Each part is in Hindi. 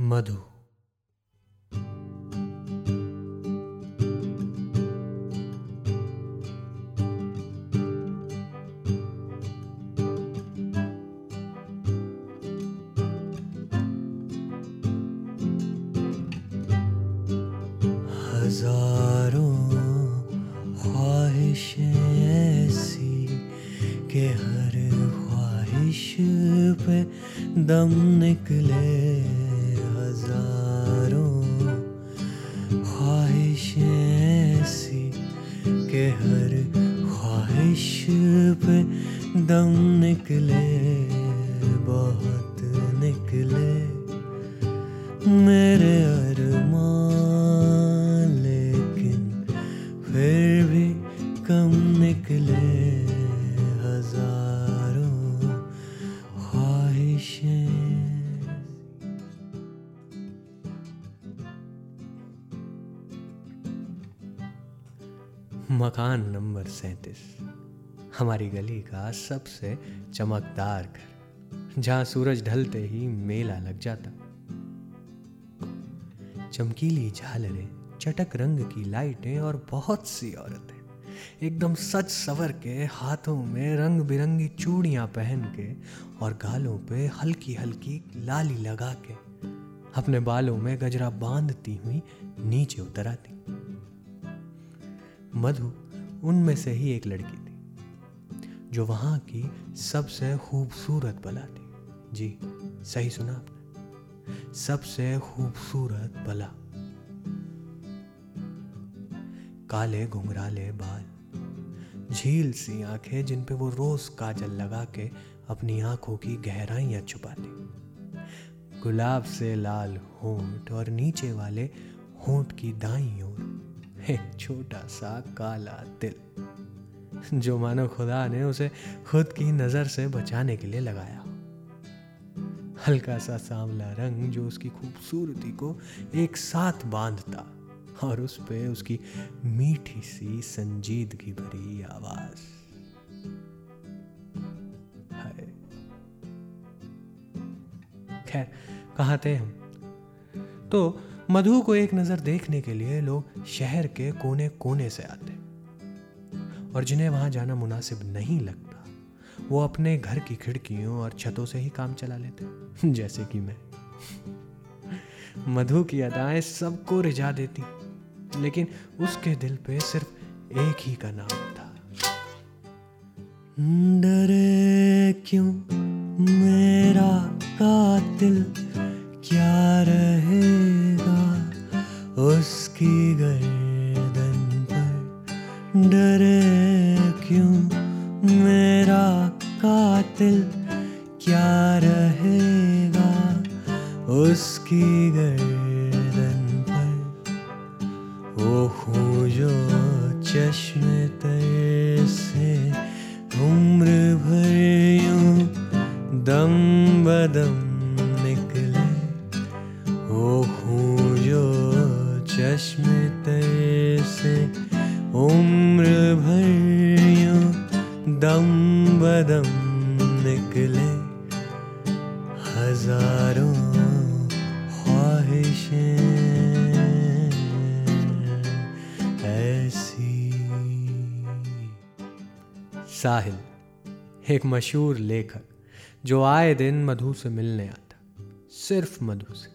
मधु। हज़ारों ख्वाहिशें ऐसी के हर ख्वाहिश पे दम निकले दम निकले, बहुत निकले, मेरे अरमान, लेकिन फिर भी कम निकले, हज़ारों ख्वाहिशें। मकान नंबर सैंतीस। हमारी गली का सबसे चमकदार घर, जहाँ सूरज ढलते ही मेला लग जाता। चमकीली झालरें, चटक रंग की लाइटें और बहुत सी औरतें, एकदम सच सवर के हाथों में रंग बिरंगी चूड़ियाँ पहन के और गालों पे हल्की हल्की लाली लगा के अपने बालों में गजरा बांधती हुई नीचे उतर आती। मधु, उनमें से ही एक लड़की थी। जो वहाँ की सबसे खूबसूरत बला थी जी, सही सुना आपने। सबसे खूबसूरत बला। काले घुंघराले बाल, झील सी आँखें जिन पे वो रोज काजल लगा के अपनी आँखों की गहराइयाँ छुपाती। गुलाब से लाल होंठ और नीचे वाले होंठ की दाई ओर एक छोटा सा काला तिल। जो मानो खुदा ने उसे खुद की नज़र से बचाने के लिए लगाया। हल्का सा सांवला रंग जो उसकी खूबसूरती को एक साथ बांधता और उस पे उसकी मीठी सी संजीदगी भरी आवाज़। खैर, कहाँ थे हम? तो मधु को एक नज़र देखने के लिए लोग शहर के कोने कोने से आते। और जिन्हें वहाँ जाना मुनासिब नहीं लगता, वो अपने घर की खिड़कियों और छतों से ही काम चला लेते जैसे कि मैं। मधु की अदाएँ सबको रिझा देती, लेकिन उसके दिल पे सिर्फ़ एक ही का नाम था। डरे क्यों मेरा कातिल? क्या रहेगा उसकी गर्दन पर? डरे कातिल क्या रहेगा उसकी गर्दन पर? ओहो जो चश्मे से, उम्र भर यूँ दम बदम निकले। ओहो जो चश्मे से, उम्र भर साहिल, एक मशहूर लेखक जो आए दिन मधु से मिलने आता, सिर्फ़ मधु से।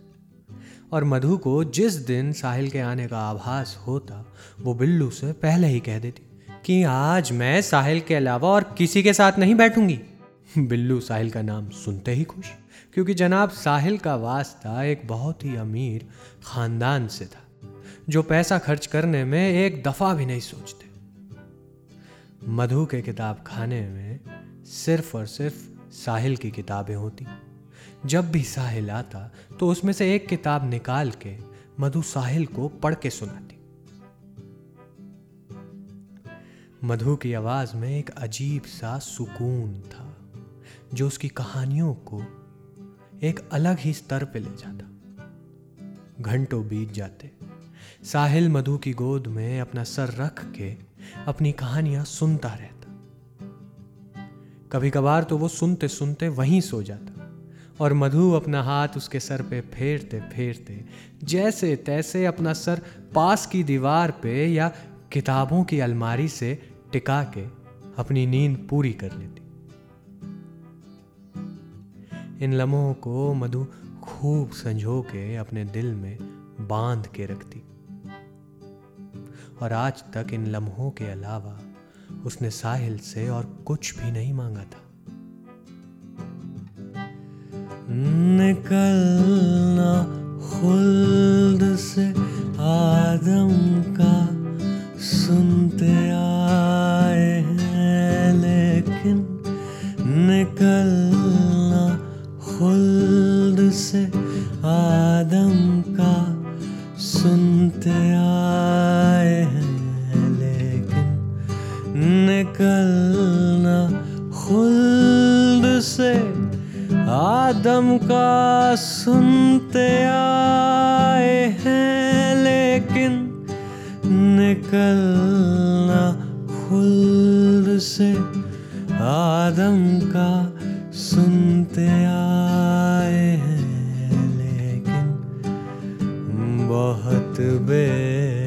और मधु को जिस दिन साहिल के आने का आभास होता, वो बिल्लू से पहले ही कह देती, कि आज मैं साहिल के अलावा और किसी के साथ नहीं बैठूँगी। बिल्लू साहिल का नाम सुनते ही खुश, क्योंकि जनाब साहिल का वास्ता एक बहुत ही अमीर खानदान से था, जो पैसा खर्च करने में एक दफ़ा भी नहीं सोचते। मधु के किताब खाने में सिर्फ़ और सिर्फ़ साहिल की किताबें होती। जब भी साहिल आता तो उसमें से एक किताब निकाल के मधु साहिल को पढ़ के सुनाती। मधु की आवाज़ में एक अजीब सा सुकून था, जो उसकी कहानियों को एक अलग ही स्तर पे ले जाता। घंटों बीत जाते। साहिल मधु की गोद में अपना सर रख के अपनी कहानियाँ सुनता रहता। कभी कभार तो वो सुनते सुनते वहीं सो जाता और मधु अपना हाथ उसके सर पे फेरते फेरते जैसे तैसे अपना सर पास की दीवार पे या किताबों की अलमारी से टिका के अपनी नींद पूरी कर लेती। इन लम्हों को मधु खूब संजो के अपने दिल में बाँध के रखती। और आज तक इन लम्हों के अलावा उसने साहिल से और कुछ भी नहीं मांगा था। निकलना निकलना खुल्द से आदम का सुनते आए हैं, लेकिन निकलना खुल्द से आदम का सुनते आए हैं, लेकिन बहुत बेआबरू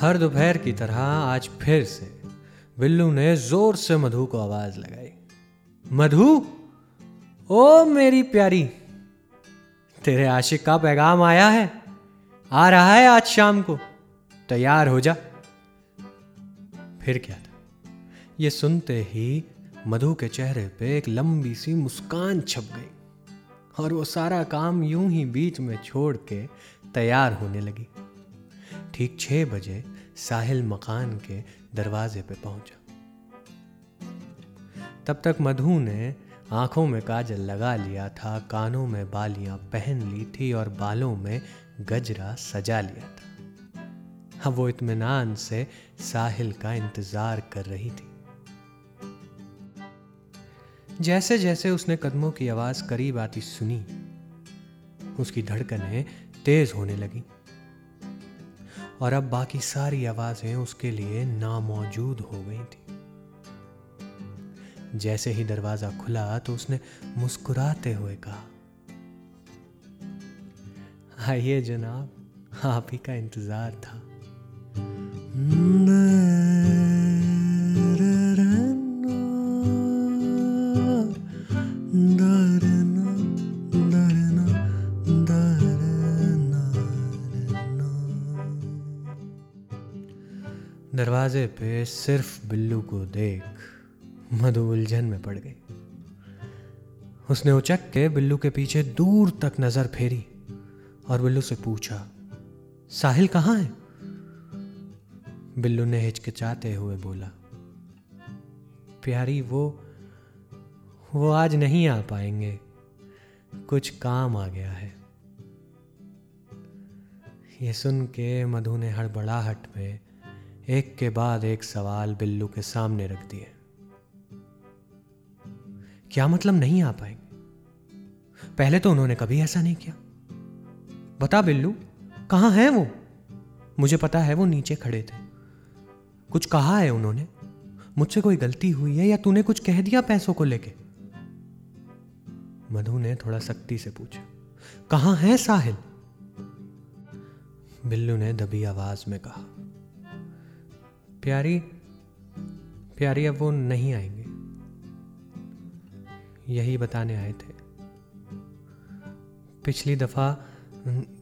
हर दोपहर की तरह आज फिर से बिल्लू ने ज़ोर से मधु को आवाज़ लगाई। मधु? ओ मेरी प्यारी, तेरे आशिक का पैगाम आया है। आ रहा है आज शाम को। तैयार हो जा। फिर क्या था? ये सुनते ही मधु के चेहरे पे एक लंबी सी मुस्कान छप गई और वो सारा काम यूँ ही बीच में छोड़ के तैयार होने लगी। ठीक छह बजे साहिल मकान के दरवाजे पे पहुँचा। तब तक मधु ने आँखों में काजल लगा लिया था, कानों में बालियाँ पहन ली थी और बालों में गजरा सजा लिया था। अब वो इतमान से साहिल का इंतज़ार कर रही थी। जैसे जैसे उसने कदमों की आवाज़ करीब आती सुनी, उसकी धड़कनें तेज होने लगी। और अब बाकी सारी आवाज़ें उसके लिए नामौजूद हो गई थी। जैसे ही दरवाज़ा खुला तो उसने मुस्कुराते हुए कहा, आइए जनाब, आप ही का इंतज़ार था। दरवाजे पे सिर्फ़ बिल्लू को देख मधु उलझन में पड़ गई। उसने उचक के बिल्लू के पीछे दूर तक नज़र फेरी और बिल्लू से पूछा, साहिल कहाँ है? बिल्लू ने हिचकिचाते हुए बोला, प्यारी, वो वो आज नहीं आ पाएँगे। कुछ काम आ गया है। ये सुन के मधु ने हड़बड़ाहट में एक के बाद एक सवाल बिल्लू के सामने रख दिए। क्या मतलब नहीं आ पाएँगे? पहले तो उन्होंने कभी ऐसा नहीं किया। बता बिल्लू, कहाँ है वो? मुझे पता है वो नीचे खड़े थे। कुछ कहा है उन्होंने? मुझसे कोई गलती हुई है या तूने कुछ कह दिया पैसों को लेके? मधु ने थोड़ा सख्ती से पूछा, कहाँ है साहिल? बिल्लू ने दबी आवाज़ में कहा प्यारी प्यारी अब वो नहीं आएँगे। यही बताने आए थे। पिछली दफ़ा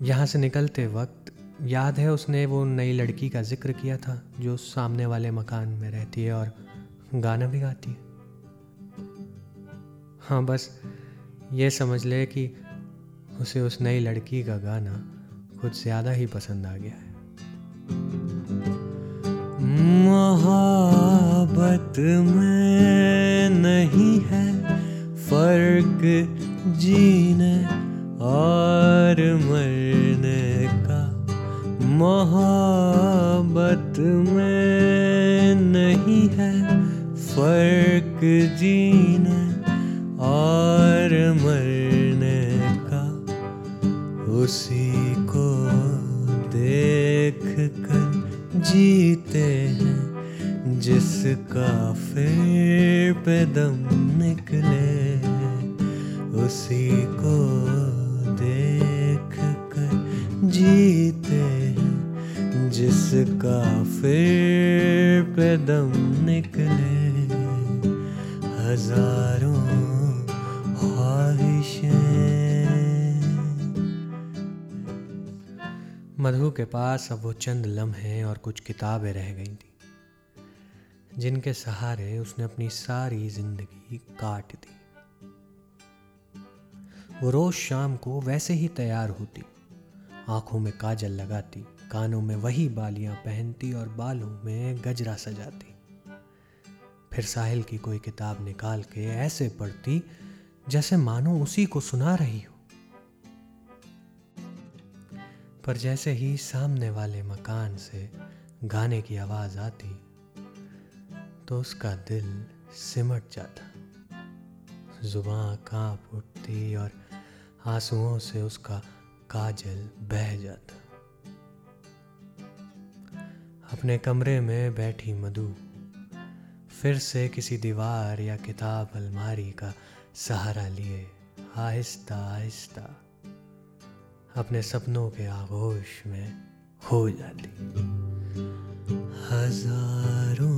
यहाँ से निकलते वक्त याद है उसने वो नई लड़की का ज़िक्र किया था, जो सामने वाले मकान में रहती है और गाना भी गाती है। हाँ बस ये समझ ले कि उसे उस नई लड़की का गाना कुछ ज़्यादा ही पसंद आ गया है। मोहब्बत में नहीं है फ़र्क जीने और मरने का। मोहब्बत में नहीं है फ़र्क जीने और मरने का। उसी को देख कर जीते जिसका फिर पे दम निकले, उसी को देख कर जीते जिसका फिर पे दम निकले, हज़ारों मधु के पास अब वो चंद लम्हे और कुछ किताबें रह गई थी। जिनके सहारे उसने अपनी सारी ज़िंदगी काट दी। वो रोज शाम को वैसे ही तैयार होती, आँखों में काजल लगाती, कानों में वही बालियाँ पहनती और बालों में गजरा सजाती। फिर साहिल की कोई किताब निकाल के ऐसे पढ़ती, जैसे मानो उसी को सुना रही हो। पर जैसे ही सामने वाले मकान से गाने की आवाज़ आती तो उसका दिल सिमट जाता। ज़ुबान काँप उठती और आंसुओं से उसका काजल बह जाता। अपने कमरे में बैठी मधु, फिर से किसी दीवार या किताब अलमारी का सहारा लिए, आहिस्ता आहिस्ता। अपने सपनों के आगोश में हो जाती। हज़ारों